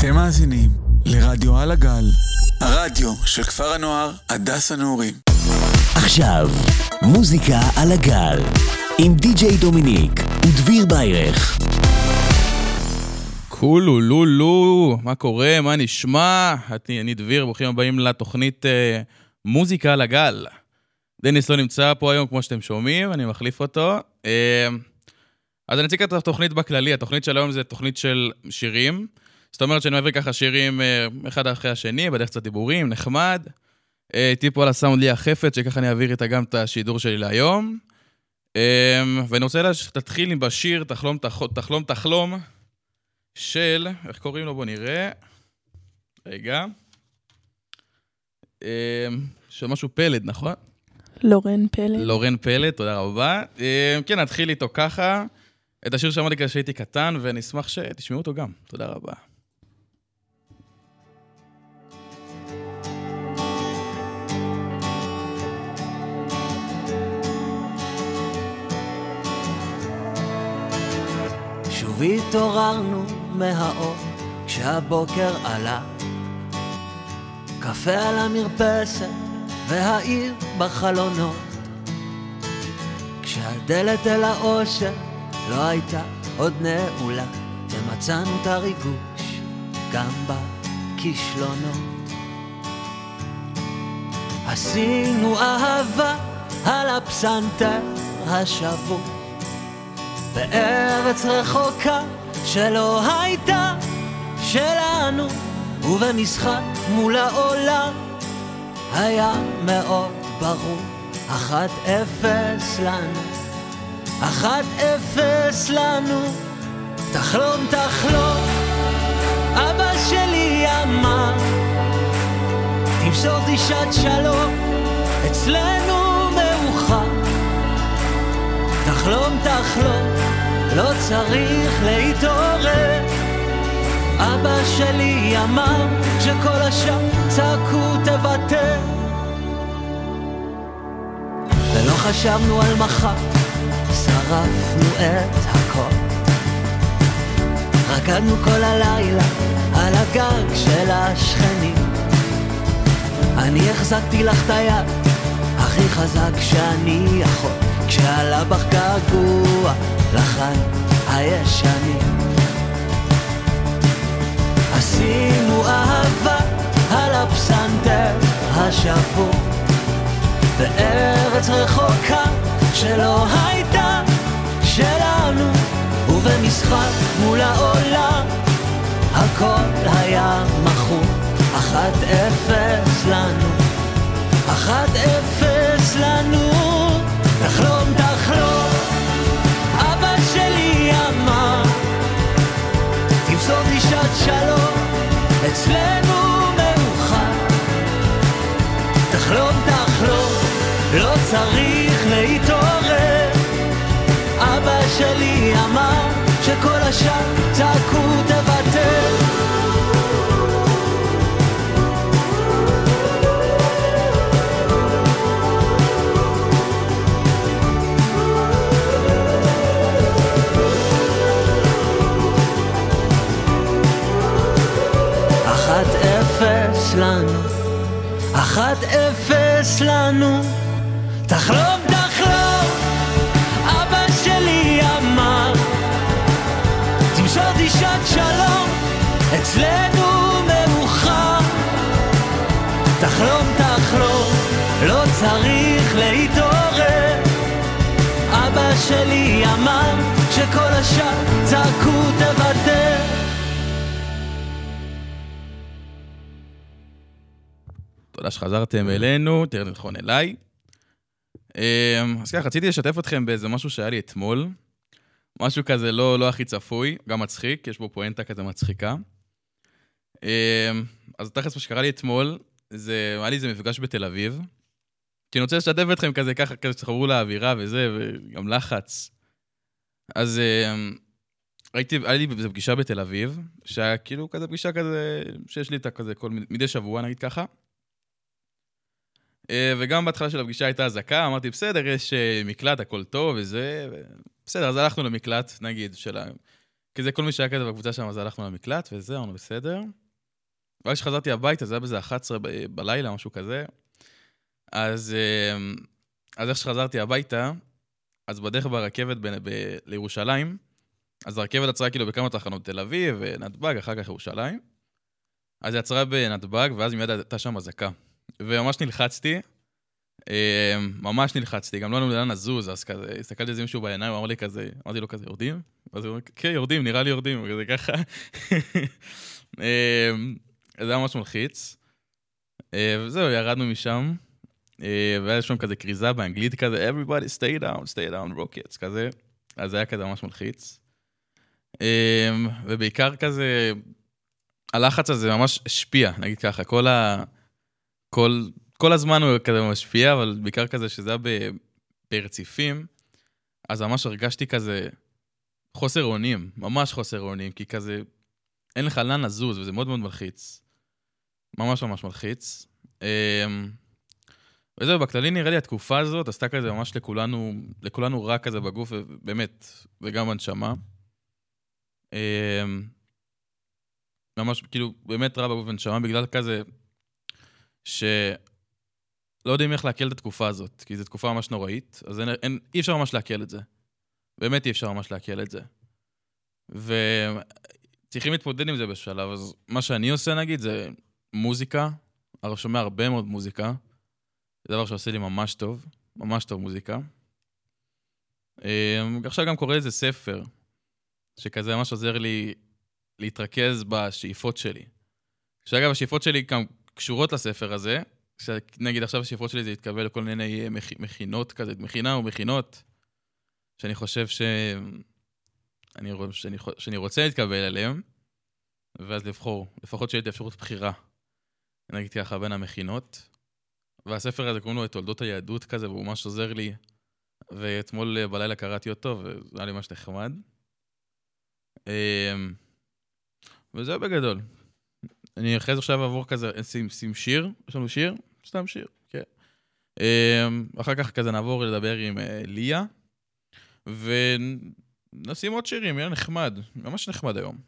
אתם מאזינים לרדיו על הגל, הרדיו של כפר הנוער הדס הנעורים. עכשיו, מוזיקה על הגל, עם די.ג'יי דומיניק ודביר ביירך. כולו לולו, מה קורה, מה נשמע? אני, אני דביר, ברוכים הבאים לתוכנית אה, מוזיקה על הגל. דניס לא נמצא פה היום, כמו שאתם שומעים, אני מחליף אותו. אה, אז אני אציג את התוכנית בכללי, התוכנית של היום זה תוכנית של שירים. זאת אומרת שאני מעביר ככה שירים אה, אחד אחרי השני, בדרך קצת דיבורים, נחמד. אה, פה על הסאונד ליה חפץ, שככה אני אעביר איתה גם את השידור שלי להיום. אה, ואני רוצה שתתחיל עם בשיר תחלום תחלום תחלום של, איך קוראים לו? בוא נראה. רגע. של משהו פלד, נכון? לורן פלד. לורן פלד, תודה רבה. כן, נתחיל איתו ככה. את השיר שאמרתי כשהייתי קטן, ואני אשמח שתשמעו אותו גם. תודה רבה. שוב התעוררנו מהאור כשהבוקר עלה. קפה על המרפסת והעיר בחלונות. כשהדלת אל האושר לא הייתה עוד נעולה ומצאנו את הריגוש גם בכישלונות. עשינו אהבה על הפסנתר השבור בארץ רחוקה שלא הייתה שלנו ובמשחק מול העולם היה מאוד ברור. אחת אפס לנו אחת אפס לנו. תחלום תחלום אבא שלי אמר תמסור דרישת שלום אצלנו מאוחר. תחלום תחלום לא צריך להתעורר. אבא שלי אמר שכל השאר צעקו תוותר. ולא חשבנו על מחר, שרפנו את הכל. רקדנו כל הלילה על הגג של השכנים. אני החזקתי לך את היד הכי חזק שאני יכול כשעלה בך געגוע לחיים הישנים. עשינו אהבה על הפסנתר השבור בארץ רחוקה שלא הייתה שלנו ובמשחק מול העולם הכל היה מכור. אחת אפס לנו אחת אפס לנו דרישת שלום אצלנו מאוחר. תחלום תחלום לא צריך להתעורר. אבא שלי אמר שכל השאר צעקו תוותר אפס לנו, תחלום תחלום, אבא שלי אמר, תמשור דרישת שלום, אצלנו מאוחר, תחלום תחלום, לא צריך להתעורר, אבא שלי אמר, שכל השאר צעקו תוותר. תודה שחזרתם אלינו, תראה נכון אליי. אמ, אז ככה, רציתי לשתף אתכם באיזה משהו שהיה לי אתמול. משהו כזה לא, לא הכי צפוי, גם מצחיק, יש בו פואנטה כזה מצחיקה. אמ, אז תכלס מה שקרה לי אתמול, זה, היה לי איזה מפגש בתל אביב. כי אני רוצה לשתף אתכם כזה ככה, כזה שתחברו לאווירה וזה, וגם לחץ. אז אמ, הייתי, היה לי איזה פגישה בתל אביב, שהיה כאילו כזה פגישה כזה, שיש לי איתה כזה כל, מדי שבוע, נגיד ככה. אה, וגם בהתחלה של הפגישה הייתה אזעקה, אמרתי, בסדר, יש אה, מקלט, הכל טוב וזה, ו... בסדר, אז הלכנו למקלט, נגיד, של ה... כי זה כל מי שהיה כזה בקבוצה שם, אז הלכנו למקלט, וזה, אמרנו בסדר. ואז כשחזרתי הביתה, זה היה באיזה 11 ב- בלילה, משהו כזה. אז, אה, אז איך שחזרתי הביתה, אז בדרך ברכבת ב- ב- לירושלים, אז הרכבת עצרה כאילו בכמה תחנות, תל אביב, ונתב"ג, אחר כך ירושלים. אז היא עצרה בנתב"ג, ואז מיד הייתה שם אזעקה. וממש נלחצתי, אה, ממש נלחצתי, גם לא ידענו לאן לזוז, אז כזה, הסתכלתי על זה מישהו בעיניים, הוא אמר לי כזה, אמרתי לו כזה, יורדים? אז הוא אומר, כן, יורדים, נראה לי יורדים, כזה ככה. אה, זה היה ממש מלחיץ. אה, וזהו, ירדנו משם, והיה שם כזה כריזה באנגלית כזה, everybody stay down, stay down, rockets, כזה. אז זה היה כזה ממש מלחיץ. ובעיקר כזה, הלחץ הזה ממש השפיע, נגיד ככה, כל ה... כל, כל הזמן הוא כזה משפיע, אבל בעיקר כזה שזה היה ברציפים, אז ממש הרגשתי כזה חוסר אונים, ממש חוסר אונים, כי כזה אין לך לאן לזוז, וזה מאוד מאוד מלחיץ. ממש ממש מלחיץ. אמ, וזהו, בכללי נראה לי התקופה הזאת עשתה כזה ממש לכולנו, לכולנו רע כזה בגוף, באמת, וגם בנשמה. אמ, ממש, כאילו, באמת רע בגוף ובנשמה, בגלל כזה, שלא יודעים איך לעכל את התקופה הזאת, כי זו תקופה ממש נוראית, אז אין, אין, אי אפשר ממש לעכל את זה. באמת אי אפשר ממש לעכל את זה. וצריכים להתמודד עם זה בשלב, אז מה שאני עושה נגיד זה מוזיקה, אני שומע הרבה מאוד מוזיקה, זה דבר שעושה לי ממש טוב, ממש טוב מוזיקה. אמ, עכשיו גם קורא איזה ספר, שכזה ממש עוזר לי להתרכז בשאיפות שלי. שאגב, השאיפות שלי גם קשורות לספר הזה, נגיד עכשיו השאיפות שלי זה להתקבל לכל מיני אה, מכ... מכינות כזה, מכינה או מכינות, שאני חושב ש... אני, שאני, שאני רוצה להתקבל אליהם, ואז לבחור, לפחות שיהיה לי אפשרות בחירה, נגיד ככה, בין המכינות. והספר הזה קוראים לו את תולדות היהדות כזה, והוא ממש עוזר לי. ואתמול אה, בלילה קראתי אותו, וזה היה לי ממש נחמד. אמ, וזהו בגדול. אני אחרי זה עכשיו אעבור כזה, שים, שים שיר, יש לנו שיר? סתם שיר, כן. אמ, אחר כך כזה נעבור לדבר עם אה, ליה, ונשים עוד שירים, יהיה נחמד, ממש נחמד היום.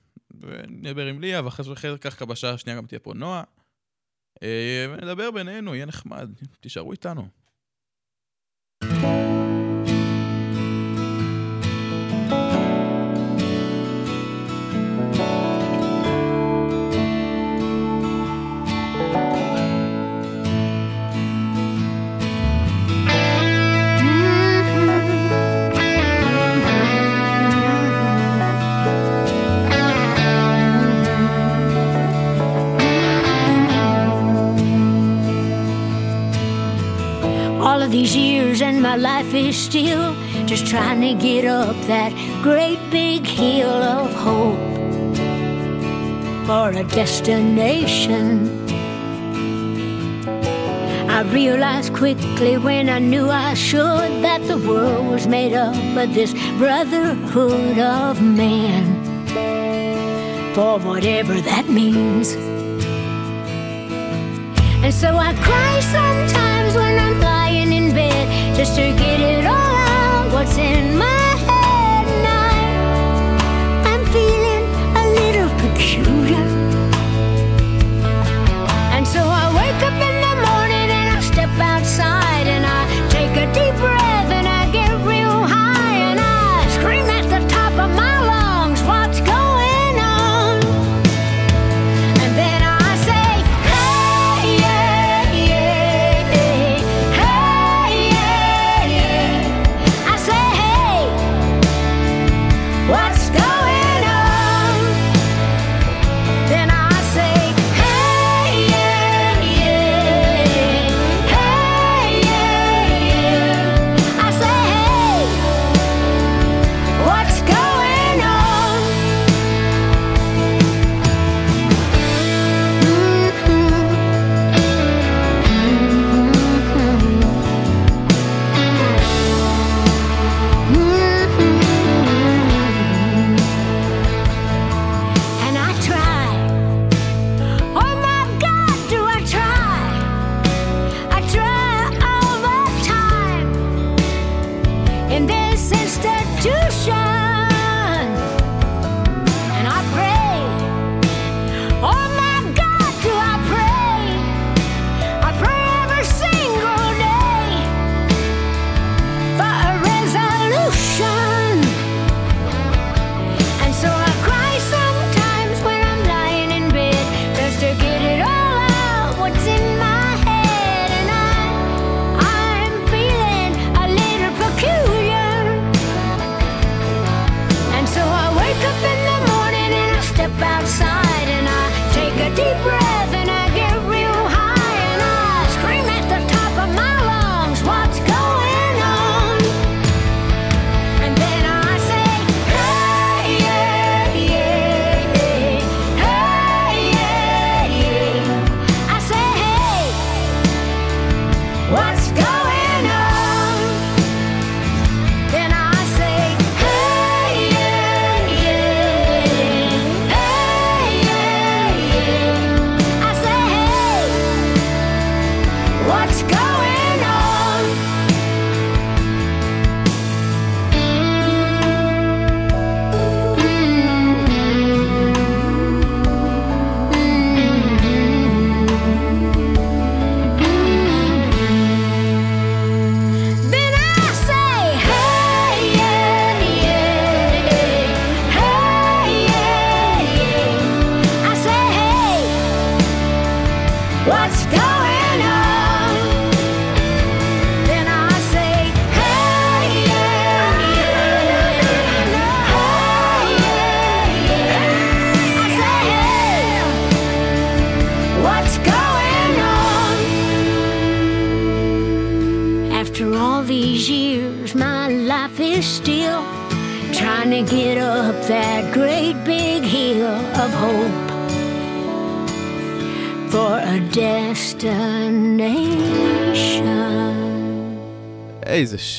ונדבר עם ליה, ואחרי זה כך בשעה השנייה גם תהיה פה נועה. אה, ונדבר בינינו, יהיה נחמד, תישארו איתנו. All of these years and my life is still just trying to get up that great big hill of hope for a destination. I realized quickly when I knew I should that the world was made up of this brotherhood of man. For whatever that means. And so I cry sometimes when I'm bed just to get it all out. What's in my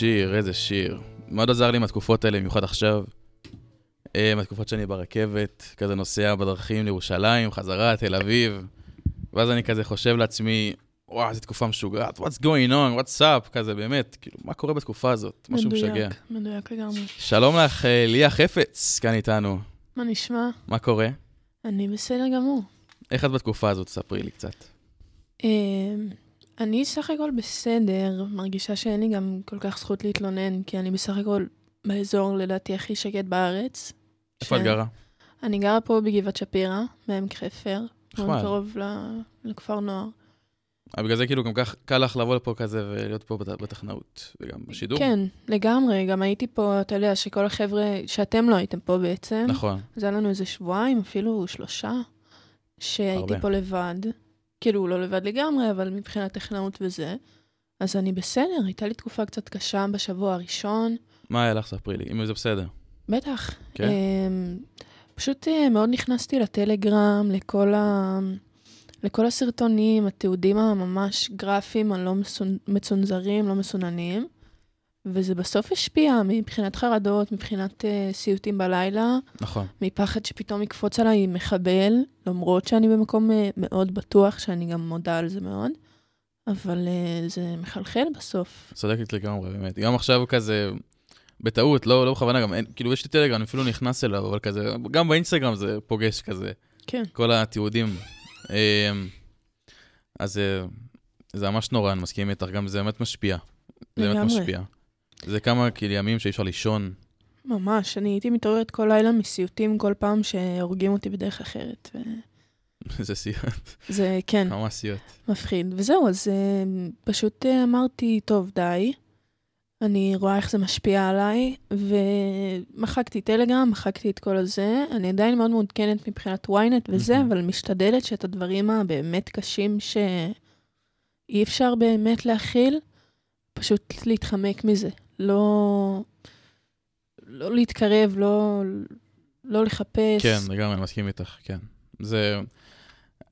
שיר, איזה שיר. מאוד עזר לי מהתקופות האלה, במיוחד עכשיו. אה, מהתקופות שאני ברכבת, כזה נוסע בדרכים לירושלים, חזרה, תל אביב. ואז אני כזה חושב לעצמי, וואו, איזה תקופה משוגעת, what's going on, what's up, כזה באמת, כאילו, מה קורה בתקופה הזאת? משהו משגע. מדויק, מדויק לגמרי. שלום לך, אה, ליה חפץ, כאן איתנו. מה נשמע? מה קורה? אני בסדר גמור. איך את בתקופה הזאת? ספרי לי קצת. אני סך הכל בסדר, מרגישה שאין לי גם כל כך זכות להתלונן, כי אני בסך הכל באזור לדעתי הכי שקט בארץ. איפה את גרה? אני גרה פה בגבעת שפירא, בעמק חפר, מאוד. קרוב לכפר נוער. אה, בגלל זה כאילו גם כך קל לך לבוא לפה כזה ולהיות פה בטכנאות, וגם בשידור. כן, לגמרי, גם הייתי פה, אתה יודע, שכל החבר'ה, שאתם לא הייתם פה בעצם, נכון. אז היה לנו איזה שבועיים, אפילו שלושה, שהייתי הרבה. פה לבד. כאילו, לא לבד לגמרי, אבל מבחינת טכנאות וזה. אז אני בסדר, הייתה לי תקופה קצת קשה בשבוע הראשון. מה היה לך? ספרי לי, אם זה בסדר. בטח. כן? אמ, פשוט אה, מאוד נכנסתי לטלגרם, לכל, ה... לכל הסרטונים, התיעודים הממש גרפיים, הלא. מצונזרים, לא מסוננים. וזה בסוף השפיע מבחינת חרדות, מבחינת uh, סיוטים בלילה, נכון. מפחד שפתאום יקפוץ עליי מחבל, למרות שאני במקום uh, מאוד בטוח, שאני גם מודה על זה מאוד, אבל uh, זה מחלחל בסוף. צודקת לגמרי, באמת. גם עכשיו כזה, בטעות, לא, לא בכוונה, גם אין, כאילו יש לי טלגרם, אני אפילו נכנס אליו, אבל כזה, גם באינסטגרם זה פוגש כזה, כן. כל התיעודים. אז זה ממש נורא, אני מסכים איתך, גם זה באמת משפיע. זה באמת. משפיע. זה כמה כאילו ימים שאי אפשר לישון. ממש, אני הייתי מתעוררת כל לילה מסיוטים כל פעם שהורגים אותי בדרך אחרת. זה סיוט, וזה, כן, ממש סיוט. מפחיד. וזהו, אז אה, פשוט אה, אמרתי, טוב, די. אני רואה איך זה משפיע עליי, ומחקתי טלגרם, מחקתי את כל הזה. אני עדיין מאוד מעודכנת מבחינת ynet וזה. אבל משתדלת שאת הדברים הבאמת קשים שאי אפשר באמת להכיל, פשוט להתחמק מזה. לא, לא להתקרב, לא, לא לחפש. כן, לגמרי, אני מסכים איתך, כן. זה...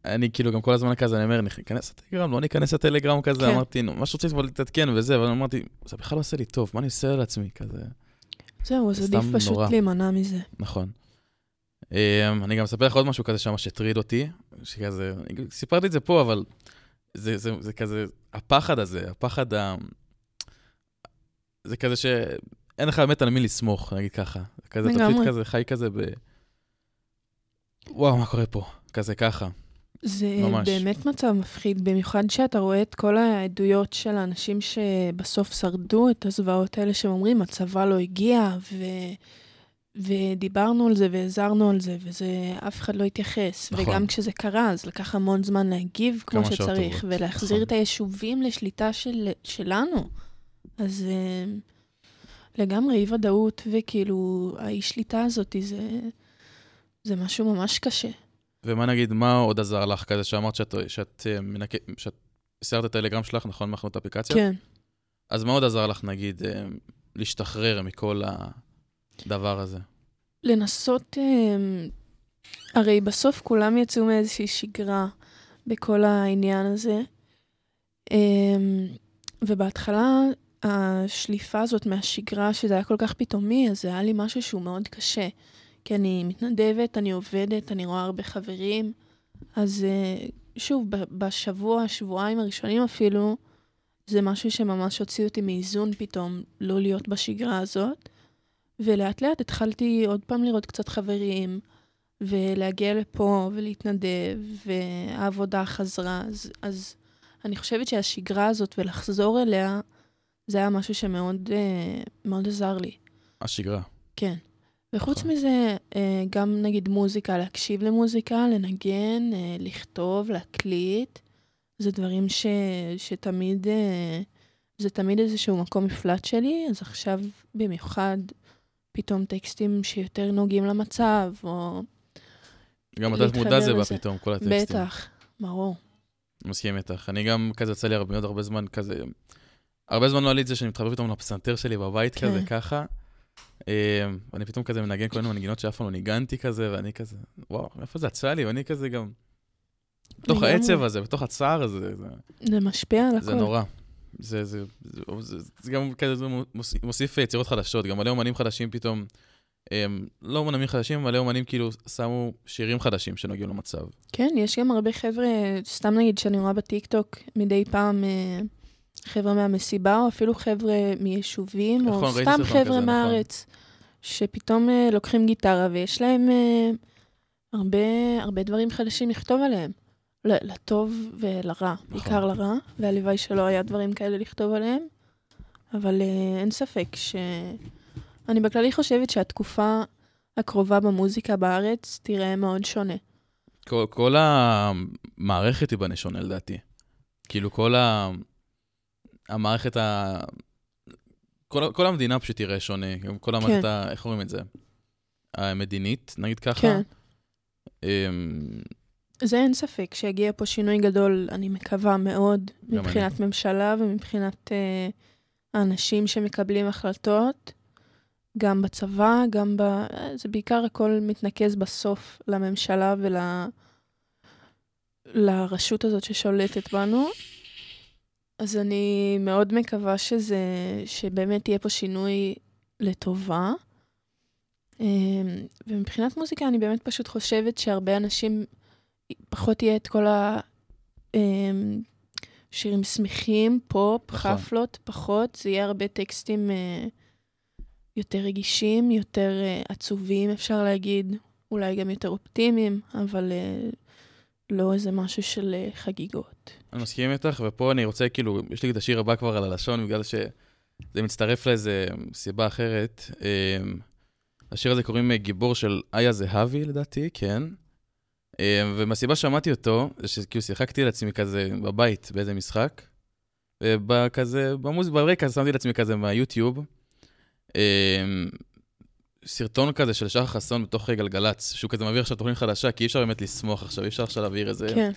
אני כאילו גם כל הזמן כזה, אני אומר, ניכנס לטלגרם, לא ניכנס לטלגרם כזה, כן. אמרתי, נו, מה שרציתי כבר להתעדכן וזה, אבל אמרתי, זה בכלל לא עושה לי טוב, מה אני עושה לעצמי כזה? זהו, אז עדיף פשוט נורא. להימנע מזה. נכון. Um, אני גם אספר לך עוד משהו כזה שממש הטריד אותי, שכזה, סיפרתי את זה פה, אבל זה, זה, זה כזה, הפחד הזה, הפחד ה... זה כזה שאין לך באמת על מי לסמוך, נגיד ככה. זה כזה, אתה פשוט. כזה חי כזה ב... וואו, מה קורה פה? כזה ככה. זה ממש. באמת מצב מפחיד, במיוחד שאתה רואה את כל העדויות של האנשים שבסוף שרדו את הזוועות האלה, שהם אומרים, הצבא לא הגיע, ו... ודיברנו על זה והזהרנו על זה, וזה, אף אחד לא התייחס. נכון. וגם כשזה קרה, אז לקח המון זמן להגיב כמו שצריך. ולהחזיר נכון. את היישובים לשליטה של, שלנו. אז אה, לגמרי אי-ודאות, וכאילו, האי-שליטה הזאת, זה, זה משהו ממש קשה. ומה נגיד, מה עוד עזר לך כזה שאמרת שאת, שאת, אה, מנק... שאת הסרת את הטלגרם שלך, נכון? מאחנות אפליקציה? כן. אז מה עוד עזר לך, נגיד, אה, להשתחרר מכל הדבר הזה? לנסות, הרי בסוף כולם יצאו מאיזושהי שגרה בכל העניין הזה. ובהתחלה, השליפה הזאת מהשגרה, שזה היה כל כך פתאומי, אז זה היה לי משהו שהוא מאוד קשה. כי אני מתנדבת, אני עובדת, אני רואה הרבה חברים. אז אה, שוב, בשבוע, שבועיים הראשונים אפילו, זה משהו שממש הוציא אותי מאיזון פתאום, לא להיות בשגרה הזאת. ולאט לאט התחלתי עוד פעם לראות קצת חברים, ולהגיע לפה ולהתנדב, והעבודה חזרה. אז, אז אני חושבת שהשגרה הזאת ולחזור אליה, זה היה משהו שמאוד אה, מאוד עזר לי. השגרה. כן. וחוץ נכון. מזה, אה, גם נגיד מוזיקה, להקשיב למוזיקה, לנגן, אה, לכתוב, להקליט, זה דברים ש, שתמיד, אה, זה תמיד איזשהו מקום מפלט שלי, אז עכשיו במיוחד פתאום טקסטים שיותר נוגעים למצב, או... גם את יודעת להתחבר מודע זה בא לזה. פתאום, כל הטקסטים. בטח, ברור. מסכים איתך. אני גם כזה יוצא לי הרבה- הרבה זמן כזה... הרבה זמן לא את זה שאני מתחבר פתאום לפסנתר שלי בבית כן. כזה, ככה. אה, ואני פתאום כזה מנגן כל מיני מנגינות שאף פעם לא ניגנתי כזה, ואני כזה, וואו, איפה זה יצא לי? ואני כזה גם... בתוך. העצב הזה, בתוך הצער הזה, זה, זה משפיע על זה הכל. נורא. זה, זה, זה, זה, זה גם כזה זה מוסיף, מוסיף יצירות חדשות, גם מלא אומנים חדשים פתאום, הם, לא אומנים חדשים, מלא אומנים כאילו שמו שירים חדשים שנוגעים למצב. כן, יש גם הרבה חבר'ה, סתם נגיד שאני רואה בטיקטוק מדי פעם אה, חבר'ה מהמסיבה, או אפילו חבר'ה מיישובים, נכון, או ראיתי סתם חבר'ה נכון. מהארץ, שפתאום אה, לוקחים גיטרה ויש להם אה, הרבה, הרבה דברים חדשים לכתוב עליהם. לטוב ולרע, נכון. בעיקר לרע, והלוואי שלא היה דברים כאלה לכתוב עליהם, אבל אה, אין ספק ש... אני בכללי חושבת שהתקופה הקרובה במוזיקה בארץ תראה מאוד שונה. כל, כל המערכת היא בנשונה לדעתי. כאילו כל ה... המערכת ה... כל, כל המדינה פשוט תראה שונה, גם כל המערכת, כן. ה... איך אומרים את זה? המדינית, נגיד ככה. כן. אמ, זה אין ספק שיגיע פה שינוי גדול, אני מקווה מאוד, מבחינת ממשלה ומבחינת אה, האנשים שמקבלים החלטות, גם בצבא, גם ב... אה, זה בעיקר הכל מתנקז בסוף לממשלה ול... לרשות הזאת ששולטת בנו. אז אני מאוד מקווה שזה, שבאמת יהיה פה שינוי לטובה. אמ, ומבחינת מוזיקה, אני באמת פשוט חושבת שהרבה אנשים, פחות יהיה את כל השירים שמחים, פופ, נכון. חפלות, פחות. זה יהיה הרבה טקסטים אה, יותר רגישים, יותר אה, עצובים, אפשר להגיד. אולי גם יותר אופטימיים, אבל אה, לא איזה משהו של אה, חגיגות. אני מסכים איתך, ופה אני רוצה, כאילו, יש לי את השיר הבא כבר על הלשון, בגלל שזה מצטרף לאיזה סיבה אחרת. אמ, השיר הזה קוראים אה, גיבור של איה זהבי, לדעתי, כן. אמ, ומהסיבה ששמעתי אותו, זה שכאילו שיחקתי לעצמי כזה בבית באיזה משחק, וכזה, במוז... ברקע שמתי לעצמי כזה מהיוטיוב, אמ, סרטון כזה של שחר חסון בתוך גלגלצ, שהוא כזה מביא עכשיו תוכנית חדשה, כי אי אפשר באמת לשמוח עכשיו, אי אפשר עכשיו להעביר איזה... כן.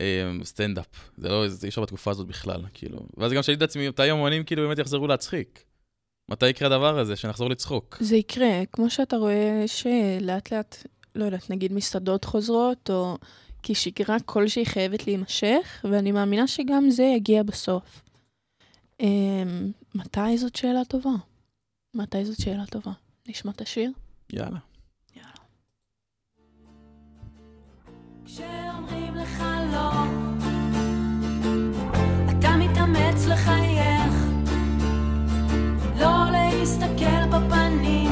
אמ, סטנדאפ. זה לא, זה אי אפשר בתקופה הזאת בכלל, כאילו. ואז גם שאלתי את עצמי, מתי האמנים כאילו באמת יחזרו להצחיק? מתי יקרה הדבר הזה, שנחזור לצחוק? זה יקרה, כמו שאתה רואה שלאט לאט, לא יודעת, נגיד מסעדות חוזרות, או כי שגרה כלשהי חייבת להימשך, ואני מאמינה שגם זה יגיע בסוף. אמ, מתי זאת שאלה טובה? מתי זאת שאלה טובה? נשמע את השיר? יאללה. כשאומרים לך לא, אתה מתאמץ לחייך, לא להסתכל בפנים,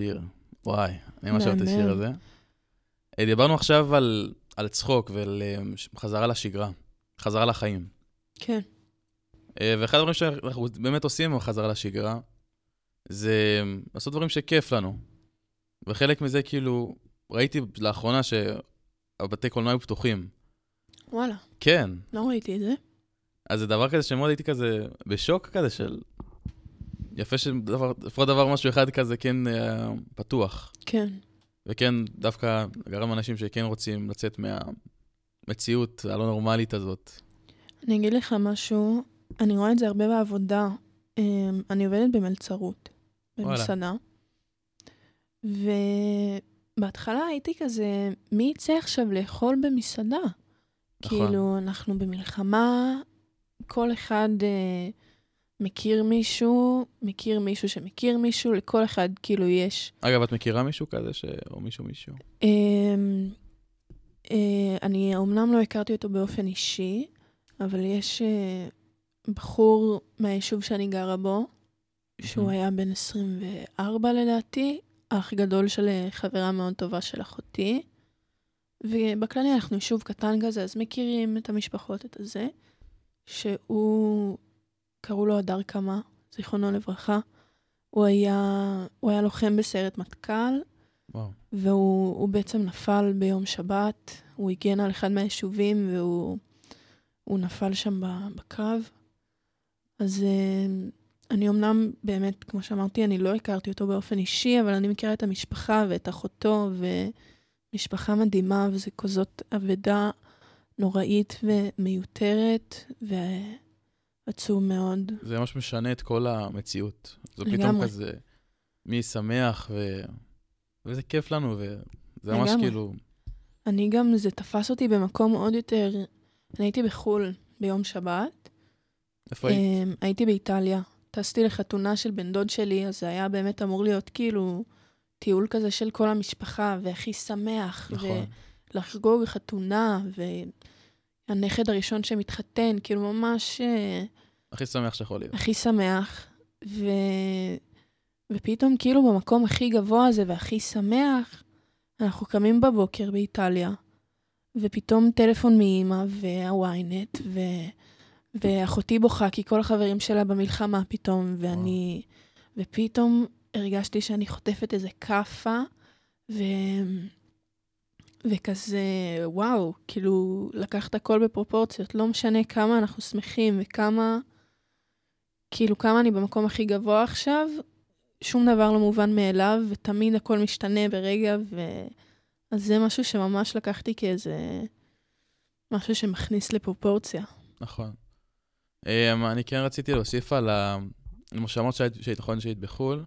שיר. וואי, אני ממש אוהב את השיר. הזה. אה, דיברנו עכשיו על, על צחוק ועל אה, חזרה לשגרה, חזרה לחיים. כן. אה, ואחד הדברים שאנחנו באמת עושים בחזרה לשגרה, זה לעשות דברים שכיף לנו. וחלק מזה, כאילו, ראיתי לאחרונה שהבתי קולנוע היו פתוחים. וואלה, כן, לא ראיתי את זה. אז זה דבר כזה שמאוד הייתי כזה בשוק כזה של... יפה שדבר, לפחות דבר משהו אחד כזה כן אה, פתוח. כן. וכן, דווקא גרם אנשים שכן רוצים לצאת מהמציאות הלא נורמלית הזאת. אני אגיד לך משהו, אני רואה את זה הרבה בעבודה. אמ, אני עובדת במלצרות. במסעדה. ובהתחלה הייתי כזה, מי יצא עכשיו לאכול במסעדה? נכון. כאילו, אנחנו במלחמה, כל אחד אה, מכיר מישהו, מכיר מישהו שמכיר מישהו, לכל אחד כאילו יש. אגב, את מכירה מישהו כזה, ש... או מישהו מישהו? אמ, אה, אני אומנם לא הכרתי אותו באופן אישי, אבל יש אה, בחור מהיישוב שאני גרה בו, שהוא. היה בן 24 לדעתי, אח גדול של אה, חברה מאוד טובה של אחותי. ובכללי אנחנו יישוב קטן כזה, אז מכירים את המשפחות, את הזה. שהוא, קראו לו הדר קמה, זיכרונו לברכה. הוא היה, הוא היה לוחם בסיירת מטכ"ל, וואו. והוא הוא בעצם נפל ביום שבת, הוא הגן על אחד מהיישובים והוא הוא נפל שם בקרב. אז אה, אני אמנם, באמת, כמו שאמרתי, אני לא הכרתי אותו באופן אישי, אבל אני מכירה את המשפחה ואת אחותו, ומשפחה מדהימה, וזו כזאת אבדה נוראית ומיותרת, ועצוב מאוד. זה ממש משנה את כל המציאות. זה פתאום לגמרי. כזה, מי שמח, ו... וזה כיף לנו, וזה ממש לגמרי. כאילו... אני גם, זה תפס אותי במקום עוד יותר... אני הייתי בחו"ל ביום שבת, איפה היית? אמ, הייתי באיטליה. טסתי לחתונה של בן דוד שלי, אז זה היה באמת אמור להיות כאילו טיול כזה של כל המשפחה, והכי שמח, נכון. ולחגוג חתונה, והנכד הראשון שמתחתן, כאילו ממש אה, הכי שמח שיכול להיות. הכי שמח. ו... ופתאום כאילו במקום הכי גבוה הזה והכי שמח, אנחנו קמים בבוקר באיטליה, ופתאום טלפון מאימא והוויינט, ו... ואחותי בוכה כי כל החברים שלה במלחמה פתאום, ואני... ופתאום הרגשתי שאני חוטפת איזה כאפה, ו... וכזה, וואו, כאילו, לקחת הכל בפרופורציות. לא משנה כמה אנחנו שמחים וכמה, כאילו, כמה אני במקום הכי גבוה עכשיו, שום דבר לא מובן מאליו, ותמיד הכל משתנה ברגע, ו... אז זה משהו שממש לקחתי כאיזה... משהו שמכניס לפרופורציה. נכון. Um, אני כן רציתי להוסיף על ה... כמו שאמרת שהיית, שהיית נכון שהיית בחו"ל,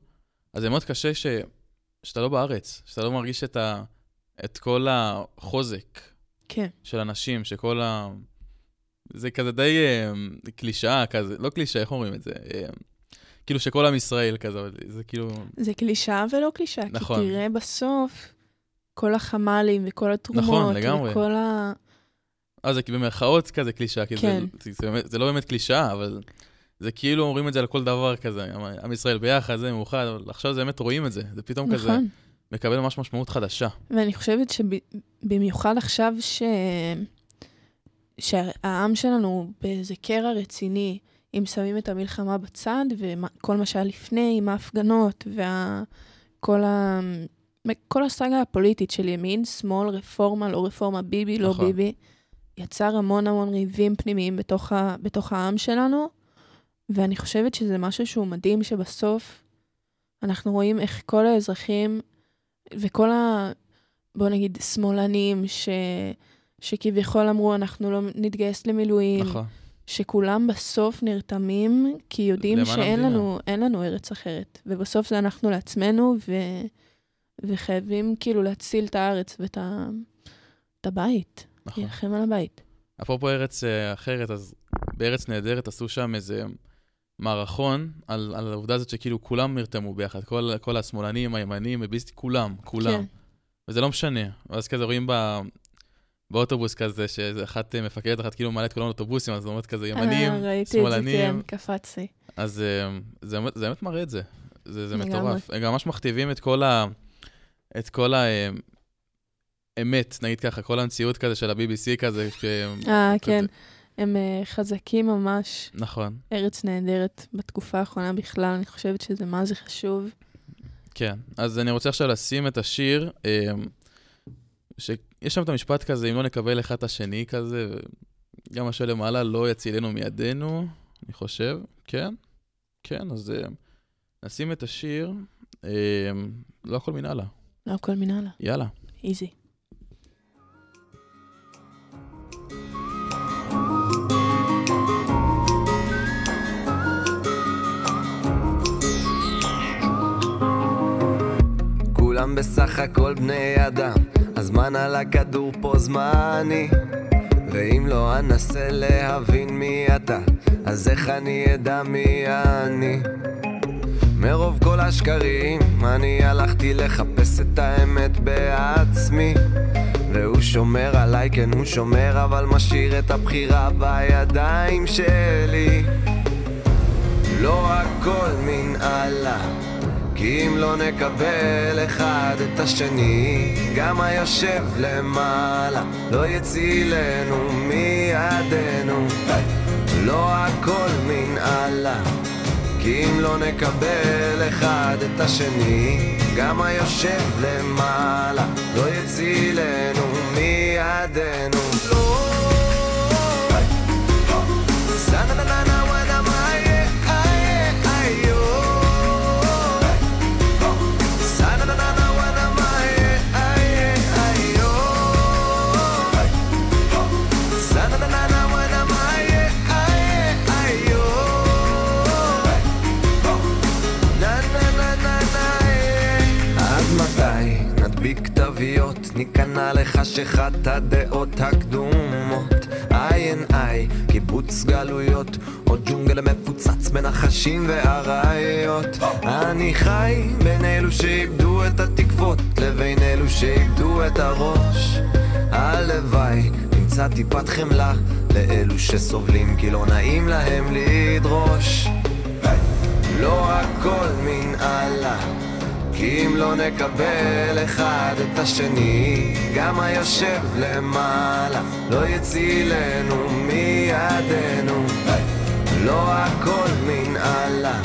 אז זה מאוד קשה ש... שאתה לא בארץ, שאתה לא מרגיש את, ה... את כל החוזק כן, של אנשים, שכל ה... זה כזה די um, קלישאה כזה, לא קלישאה, איך אומרים את זה? Um, כאילו שכל עם ישראל כזה, אבל זה כאילו... זה קלישאה ולא קלישאה, נכון. כי תראה בסוף, כל החמ"לים וכל התרומות, נכון, לגמרי. וכל ה... אה, זה במרכאות כזה קלישאה, כי כן. זה, זה, באמת- זה לא באמת קלישאה, אבל זה כאילו אומרים את זה על כל דבר כזה, עם- ישראל ביחד, זה מאוחד, אבל עכשיו זה באמת רואים את זה, זה פתאום כזה נכון. מקבל ממש משמעות חדשה. ואני חושבת שבמיוחד עכשיו ש... שהעם שלנו באיזה קרע רציני, אם שמים את המלחמה בצד, וכל מה שהיה לפני עם ההפגנות, וכל ה... כל הסאגה הפוליטית של ימין, שמאל, רפורמה, לא רפורמה, ביבי, לא נכון. ביבי, יצר המון המון ריבים פנימיים בתוך, ה... בתוך העם שלנו, ואני חושבת שזה משהו שהוא מדהים, שבסוף אנחנו רואים איך כל האזרחים וכל ה... בוא נגיד, שמאלנים, ש... שכביכול אמרו, אנחנו לא נתגייס למילואים, נכון. שכולם בסוף נרתמים, כי יודעים שאין. לנו, לנו ארץ אחרת. ובסוף זה אנחנו לעצמנו, ו... וחייבים כאילו להציל את הארץ ואת ה... את הבית, נכון. להילחם על הבית. אפרופו ארץ אה, אחרת, אז בארץ נהדרת עשו שם איזה מערכון על, על העובדה הזאת שכאילו כולם נרתמו ביחד, כל, כל השמאלנים, הימנים, הביסטי, כולם, כולם. כן. וזה לא משנה. ואז כזה רואים ב... באוטובוס כזה, שאיזה אחת אה, מפקדת, אחת כאילו מעלה את כולם לאוטובוסים, אז אומרת כזה ימנים, אה, ראיתי את זה, שמאלנים. כן, קפצתי. אז אה, זה, באמת- מראה את זה. זה. מטורף. הם גם ממש מכתיבים את כל ה... את כל ה... אה, אמת, נגיד ככה, כל המציאות כזה של ה-BBC כזה. אה. כן. הם אה, חזקים ממש. נכון, ארץ נהדרת בתקופה האחרונה בכלל, אני חושבת שזה מה זה חשוב. כן. אז אני רוצה עכשיו לשים את השיר, אה, שיש שם את המשפט כזה, אם לא נקבל אחד את השני כזה, גם השואל למעלה לא יצילנו מידינו, אני חושב, כן? כן, אז אה, נשים את השיר, אה, לא הכל מנהלה. לא הכל מנהלה, יאללה. איזי. כולם בסך הכל בני אדם, הזמן על הכדור פה זמני ואם לא אנסה להבין מי אתה, אז איך אני אדע מי אני? מרוב כל השקרים, אני הלכתי לחפש את האמת בעצמי והוא שומר עליי, כן הוא שומר, אבל משאיר את הבחירה בידיים שלי לא הכל מנהלה כי אם לא נקבל אחד את השני גם היושב למעלה לא יצילנו מידינו. לא הכל מנהלה כי אם לא נקבל אחד את השני גם היושב למעלה לא יצילנו מידינו ניכנע לחשכת הדעות הקדומות? אין איי, קיבוץ גלויות, או ג'ונגל מפוצץ בין החשים והאריות. אני חי בין אלו שאיבדו את התקוות, לבין אלו שאיבדו את הראש. הלוואי, נמצא טיפת חמלה לאלו שסובלים כי לא נעים להם לדרוש. לא הכל מנהלה כי אם לא נקבל אחד את השני גם היושב למעלה לא יצילנו מידינו. לא הכל מנהלה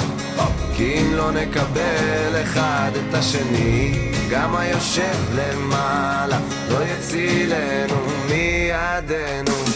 כי אם לא נקבל אחד את השני גם היושב למעלה לא יצילנו מידינו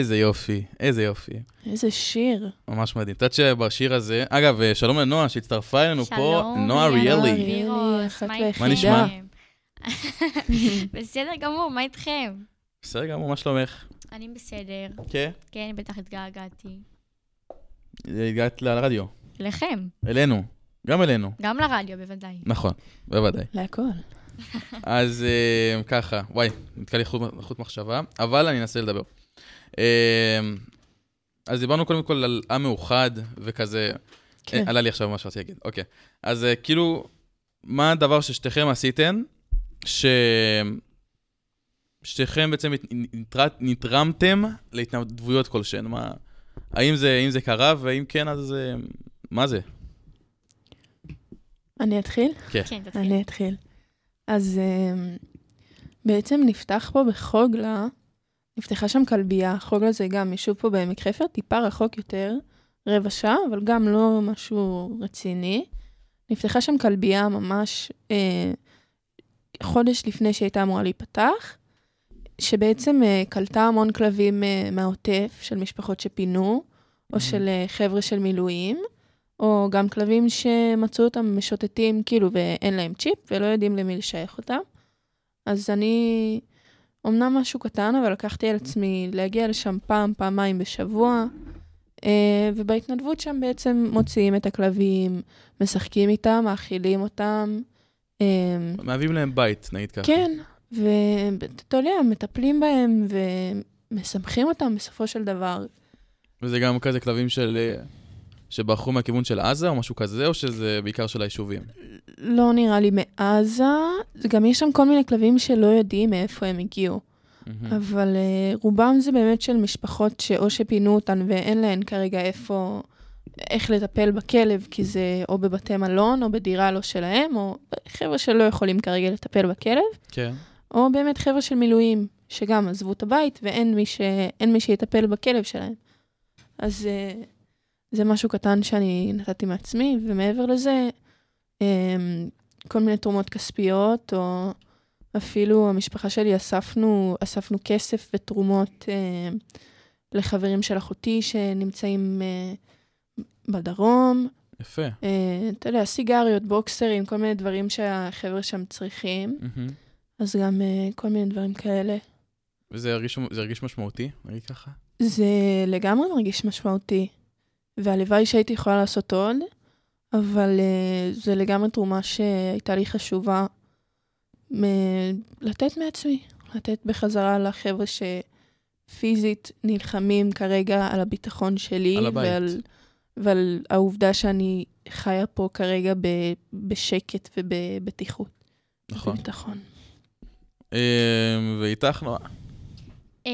איזה יופי, איזה יופי. איזה שיר. ממש מדהים. את יודעת שבשיר הזה, אגב, אה, שלום לנועה שהצטרפה אלינו פה, שלום, נועה ריאלי. אחת מה נשמע? בסדר גמור, מה איתכם? בסדר גמור, מה שלומך? אני בסדר. כן? כן, בטח התגעגעתי. הגעת לרדיו. אליכם, אלינו. גם אלינו. גם לרדיו בוודאי. נכון, בוודאי. להכל. אז אה, ככה, וואי, נתקע לי חוט מחשבה, אבל אני אנסה לדבר. אה, אז דיברנו קודם כל על עם מאוחד וכזה, כן. אה, עלה לי עכשיו מה שרציתי להגיד, אוקיי. אז אה, כאילו, מה הדבר ששתיכם עשיתן, ש... שתיכם בעצם נת- נתר- נתרמתם להתנדבויות כלשהן? מה... האם זה, האם זה קרה, ואם כן, אז אה, מה זה? אני אתחיל? כן. כן, תתחיל. אני אתחיל. אז אמ, בעצם נפתח פה בחוגלה, נפתחה שם כלבייה, חוגלה זה גם יישוב פה בעמק חפר, טיפה רחוק יותר, רבע שעה, אבל גם לא משהו רציני. נפתחה שם כלבייה ממש אה, חודש לפני שהייתה אמורה להיפתח, שבעצם אה, קלטה המון כלבים אה, מהעוטף, של משפחות שפינו, או של אה, חבר'ה של מילואים. או גם כלבים שמצאו אותם משוטטים, כאילו, ואין להם צ'יפ, ולא יודעים למי לשייך אותם. אז אני, אמנם משהו קטן, אבל לקחתי על עצמי להגיע לשם פעם, פעמיים בשבוע, אה, ובהתנדבות שם בעצם מוציאים את הכלבים, משחקים איתם, מאכילים אותם. אה, מהווים להם בית, נגיד ככה. כן, ואתה יודע, מטפלים בהם ומשמחים אותם בסופו של דבר. וזה גם כזה כלבים של... אה, שברחו מהכיוון של עזה או משהו כזה, או שזה בעיקר של היישובים? לא נראה לי מעזה, גם יש שם כל מיני כלבים שלא יודעים מאיפה הם הגיעו. מהמם. אבל uh, רובם זה באמת של משפחות שאו שפינו אותן ואין להן כרגע איפה, איך לטפל בכלב, כי זה או בבתי מלון או בדירה לא שלהם, או חבר'ה שלא יכולים כרגע לטפל בכלב, כן. או באמת חבר'ה של מילואים, שגם עזבו את הבית ואין מי, ש... מי שיטפל בכלב שלהם. אז uh, זה משהו קטן שאני נתתי מעצמי, ומעבר לזה, כל מיני תרומות כספיות, או אפילו המשפחה שלי אספנו, אספנו כסף ותרומות uh, לחברים של אחותי שנמצאים uh, בדרום. יפה. Uh, אתה יודע, סיגריות, בוקסרים, כל מיני דברים שהחבר'ה שם צריכים. אז גם uh, כל מיני דברים כאלה. וזה הרגיש, זה הרגיש משמעותי, נגיד ככה? זה לגמרי מרגיש משמעותי, והלוואי שהייתי יכולה לעשות עוד, אבל uh, זה לגמרי תרומה שהייתה לי חשובה מ- לתת מעצמי, לתת בחזרה לחבר'ה שפיזית נלחמים כרגע על הביטחון שלי, על הבית. ועל, ועל העובדה שאני חיה פה כרגע ב, בשקט ובבטיחות. נכון. בביטחון. אה, ואיתך נועה. אה,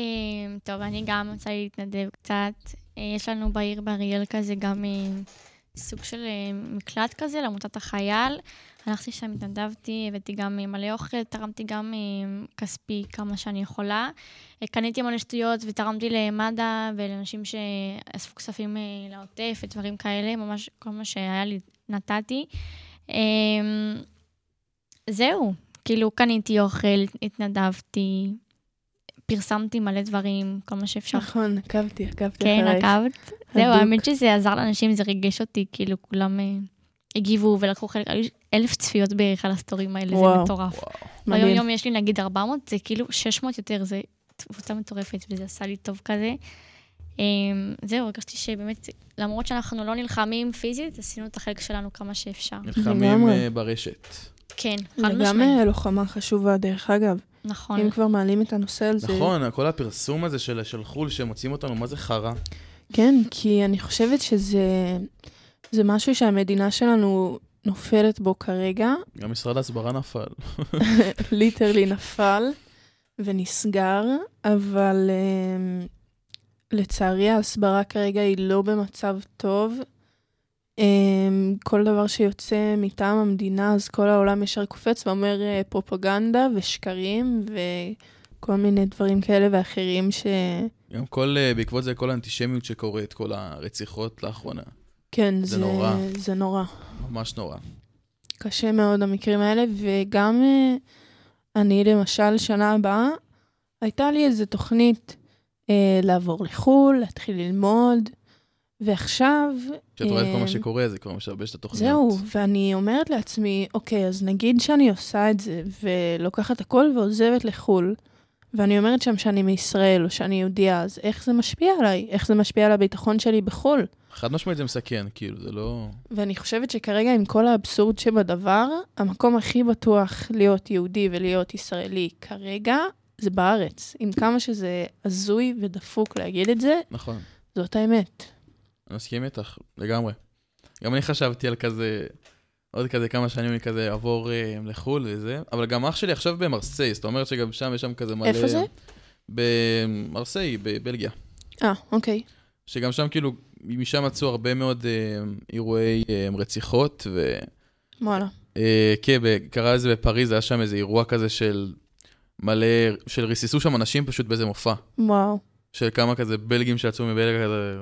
טוב, אני גם רוצה להתנדב קצת. יש לנו בעיר באריאל כזה גם סוג של אה, מקלט כזה לעמותת החייל. הלכתי שם, התנדבתי, הבאתי גם מלא אוכל, תרמתי גם אה, כספי כמה שאני יכולה. אה, קניתי מלא שטויות ותרמתי למד"א ולאנשים שאספו כספים לעוטף ודברים כאלה, ממש כל מה שהיה לי נתתי. אה, זהו, כאילו קניתי אוכל, התנדבתי, פרסמתי מלא דברים, כל מה שאפשר. נכון, עקבתי, עקבתי כן, אחרייך. עקבת. זהו. האמת שזה עזר לאנשים, זה ריגש אותי, כאילו כולם אה, הגיבו ולקחו חלק, היו אלף צפיות בערך על הסטורים האלה, זה וואו. מטורף. מדהים. היום יום יש לי נגיד 400, זה כאילו 600 יותר, זה תפוצה מטורפת, וזה עשה לי טוב כזה. אה, זהו, הרגשתי שבאמת, למרות שאנחנו לא נלחמים פיזית, עשינו את החלק שלנו כמה שאפשר. נלחמים. אה, ברשת. כן, זה חד משמעית. אה, לוחמה חשובה, דרך אגב. נכון. אם כבר מעלים את הנושא על זה. נכון, כל הפרסום הזה של של חו"ל שמוצאים אותנו, מה זה חרא? כן, כי אני חושבת שזה זה משהו שהמדינה שלנו נופלת בו כרגע, גם משרד ההסברה נפל. ליטרלי נפל ונסגר, אבל um, לצערי ההסברה כרגע היא לא במצב טוב. Um, כל דבר שיוצא מטעם המדינה, אז כל העולם ישר קופץ ואומר uh, פרופגנדה ושקרים וכל מיני דברים כאלה ואחרים ש... גם כל, אה, בעקבות זה, כל האנטישמיות שקורית, כל הרציחות לאחרונה. כן, זה זה, נורא. זה נורא. ממש נורא. קשה מאוד המקרים האלה, וגם אה, אני למשל, שנה הבאה, הייתה לי איזו תוכנית אה, לעבור לחו"ל, להתחיל ללמוד, ועכשיו... כשאת רואה את כל אה, מה שקורה, זה כבר משבש את התוכניות. זהו, ואני אומרת לעצמי, אוקיי, אז נגיד שאני עושה את זה, ולוקחת הכל ועוזבת לחו"ל, ואני אומרת שם שאני מישראל, או שאני יהודייה, אז איך זה משפיע עליי? איך זה משפיע על הביטחון שלי בחו"ל? חד משמעית זה מסכן, כאילו, זה לא... ואני חושבת שכרגע, עם כל האבסורד שבדבר, המקום הכי בטוח להיות יהודי ולהיות ישראלי כרגע, זה בארץ. עם כמה שזה הזוי ודפוק להגיד את זה, נכון. זאת האמת. אני מסכים איתך, לגמרי. גם אני חשבתי על כזה, עוד כזה כמה שנים אני כזה אעבור אה, לחו"ל וזה, אבל גם אח שלי עכשיו במרסיי, זאת אומרת שגם שם יש שם כזה מלא... איפה זה? במרסיי, בבלגיה. אה, אוקיי. שגם שם כאילו, משם מצאו הרבה מאוד אה, אירועי אה, רציחות, וואלה. אה, כן, קרה את זה בפריז, היה שם איזה אירוע כזה של מלא, של ריססו שם אנשים פשוט באיזה מופע. וואו. של כמה כזה בלגים שיצאו מבלגיה כזה,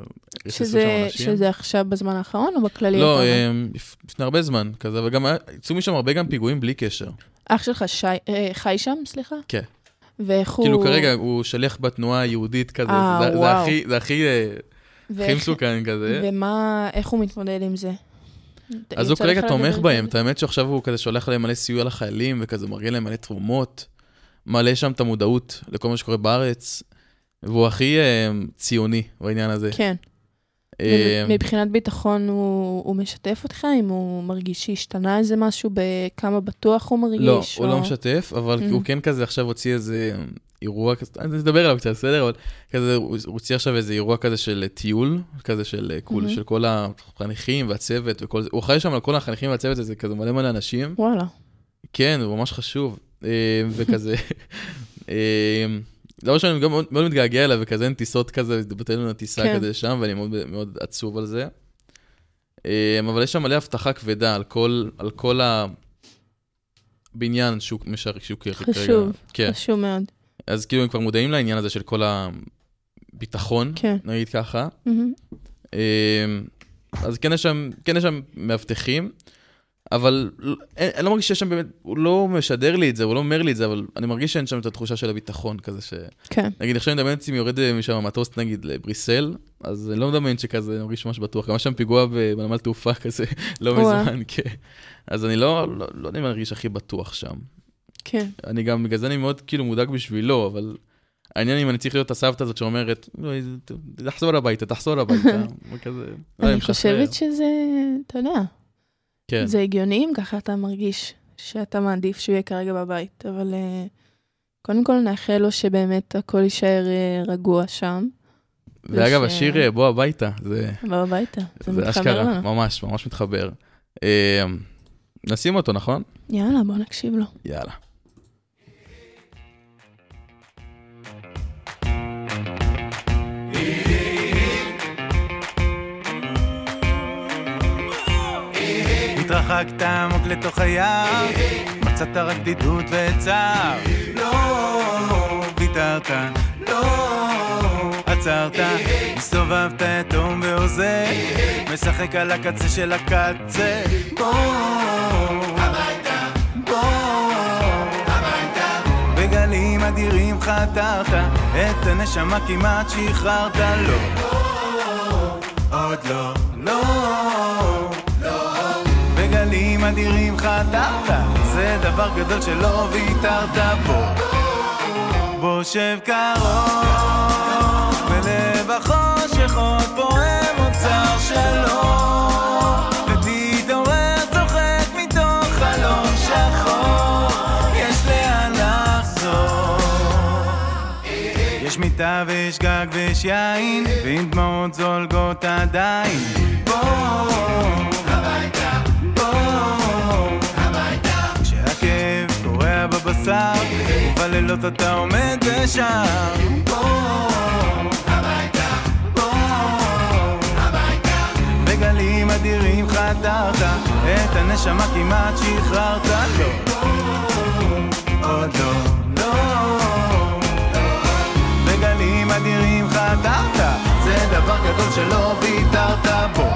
שם שזה, אנשים. שזה עכשיו בזמן האחרון או בכללי? לא? אה, לפ- לפני הרבה זמן כזה, וגם היה- יצאו משם הרבה גם פיגועים בלי קשר. אח שלך שי, אה, חי שם, סליחה? כן. ואיך הוא... כאילו כרגע הוא שליח בתנועה היהודית כזה, אה, זה- זה. הכי- זה הכי אה, הכי ואיך- מסוכן כזה. ומה, איך הוא מתמודד עם זה? אז הוא כרגע תומך בהם? את האמת שעכשיו הוא כזה שולח להם מלא סיוע לחיילים, וכזה מראה להם מלא תרומות, מעלה שם את המודעות לכל מה שקורה בארץ, והוא הכי אה, ציוני בעניין הזה. כן. אה, מבחינת ביטחון הוא, הוא משתף אותך אם הוא מרגיש שהשתנה איזה משהו בכמה בטוח הוא מרגיש? לא, הוא או- לא משתף, אבל Mhm. הוא כן כזה עכשיו הוציא איזה אירוע כזה, אני אדבר עליו קצת, בסדר? אבל כזה, הוא הוא הוציא עכשיו איזה אירוע כזה של טיול, כזה של אה, כול- Mhm. של כל החניכים והצוות וכל זה, הוא אחראי שם על כל החניכים והצוות הזה, כזה מלא מלא אנשים. וואלה. כן, הוא ממש חשוב. וכזה, אה, דבר ראשון, אני גם מאוד מאוד מתגעגע אליו, וכזה אין טיסות כזה, בטל לנו טיסה כן. כזה שם, ואני מאוד מאוד עצוב על זה. אה, אבל יש שם מלא הבטחה כבדה על כל, על כל הבניין שהוא משר... שהוא כרגע. חשוב, כן. חשוב מאוד. אז כאילו הם כבר מודעים לעניין הזה של כל הביטחון, כן. נגיד ככה. אה, אז כן יש שם, כן יש שם מאבטחים, אבל אין- אני לא מרגיש שיש שם באמת, הוא לא משדר לי את זה, הוא לא אומר לי את זה, אבל אני מרגיש שאין שם את התחושה של הביטחון כזה ש... כן. נגיד, עכשיו אני מדמיין לעצמי יורד אה, משם המטוס נגיד לבריסל, אז אני לא מדמיין שכזה, אני מרגיש ממש בטוח. גם יש שם פיגוע בנמל תעופה כזה, לא. מזמן, כן. אז אני לא, לא, לא יודע אם אני מרגיש הכי בטוח שם. כן. אני גם, בגלל זה אני מאוד כאילו מודאג בשבילו, אבל העניין אם אני צריך להיות הסבתא הזאת שאומרת, "לא, תחזור הביתה, תחזור הביתה, וכזה, לא, אני. חושבת שזה, אתה יודע, כן. זה הגיוני אם ככה אתה מרגיש שאתה מעדיף שהוא יהיה כרגע בבית, אבל אה, קודם כל נאחל לו שבאמת הכל יישאר אה, רגוע שם, ואגב, וש- השיר אה, בוא הביתה, זה בוא הביתה. זה זה מתחבר אשכרה, לנו. ממש, ממש מתחבר. אה, נשים אותו, נכון? יאללה, בוא נקשיב לו. יאללה. התרחקת עמוק לתוך היער, מצאת רק בדידות וצער. לא. ויתרת, לא. עצרת, הסתובבת יתום והוזה, משחק על הקצה של הקצה. בוא. הביתה, בוא. הביתה. בגלים אדירים חתרת, את הנשמה כמעט שחררת, לא. עוד לא, לא. אדירים חתרת, זה דבר גדול שלא ויתרת בו. בוא שב קרוב, בלב החושך עוד פועם אוצר שלו. יש מיטה ויש גג ויש יין, ועם דמעות זולגות עדיין. בוא קורע בבשר, ובלילות אתה עומד הביתה. בגלים אדירים חתרת, את הנשמה כמעט שחררת. לא, עוד לא, לא. בגלים אדירים חתרת, זה דבר גדול שלא ויתרת בו.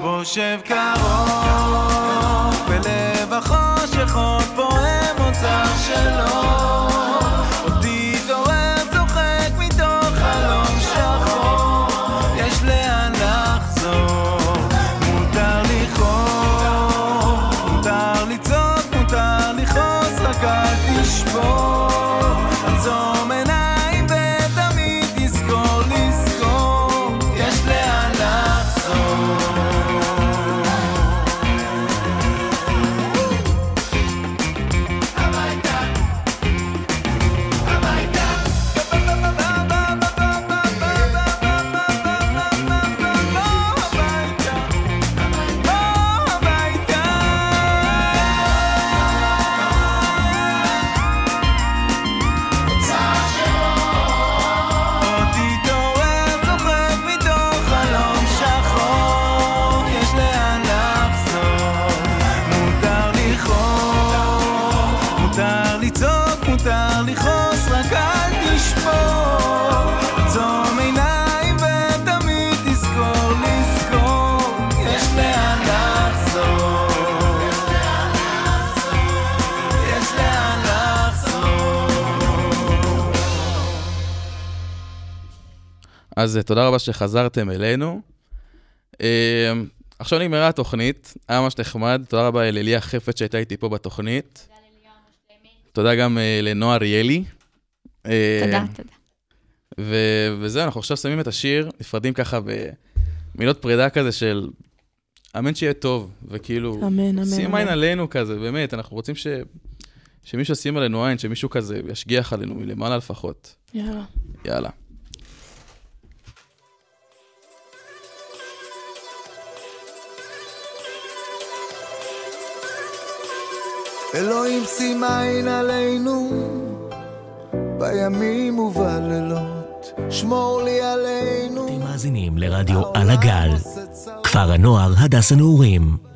בוא שב קרוב, בלב החושך עוד פועם אוצר שלו. אז אה, תודה רבה שחזרתם אלינו. אה, עכשיו נגמרה התוכנית, היה ממש נחמד, תודה רבה לליה חפץ שהייתה איתי פה בתוכנית. תודה גם אה, לנועה אריאלי. תודה, תודה. ו- וזהו, אנחנו עכשיו שמים את השיר, נפרדים ככה במילות פרידה כזה של אמן שיהיה טוב, וכאילו, אמן, אמן, שים. עין עלינו כזה, באמת, אנחנו רוצים ש... שמישהו ישים עלינו עין, שמישהו כזה ישגיח עלינו מלמעלה לפחות. יאללה. יאללה. אלוהים שים עין עלינו בימים ובלילות שמור לי עלינו אתם מאזינים לרדיו על הגל, כפר הנוער הדס הנעורים.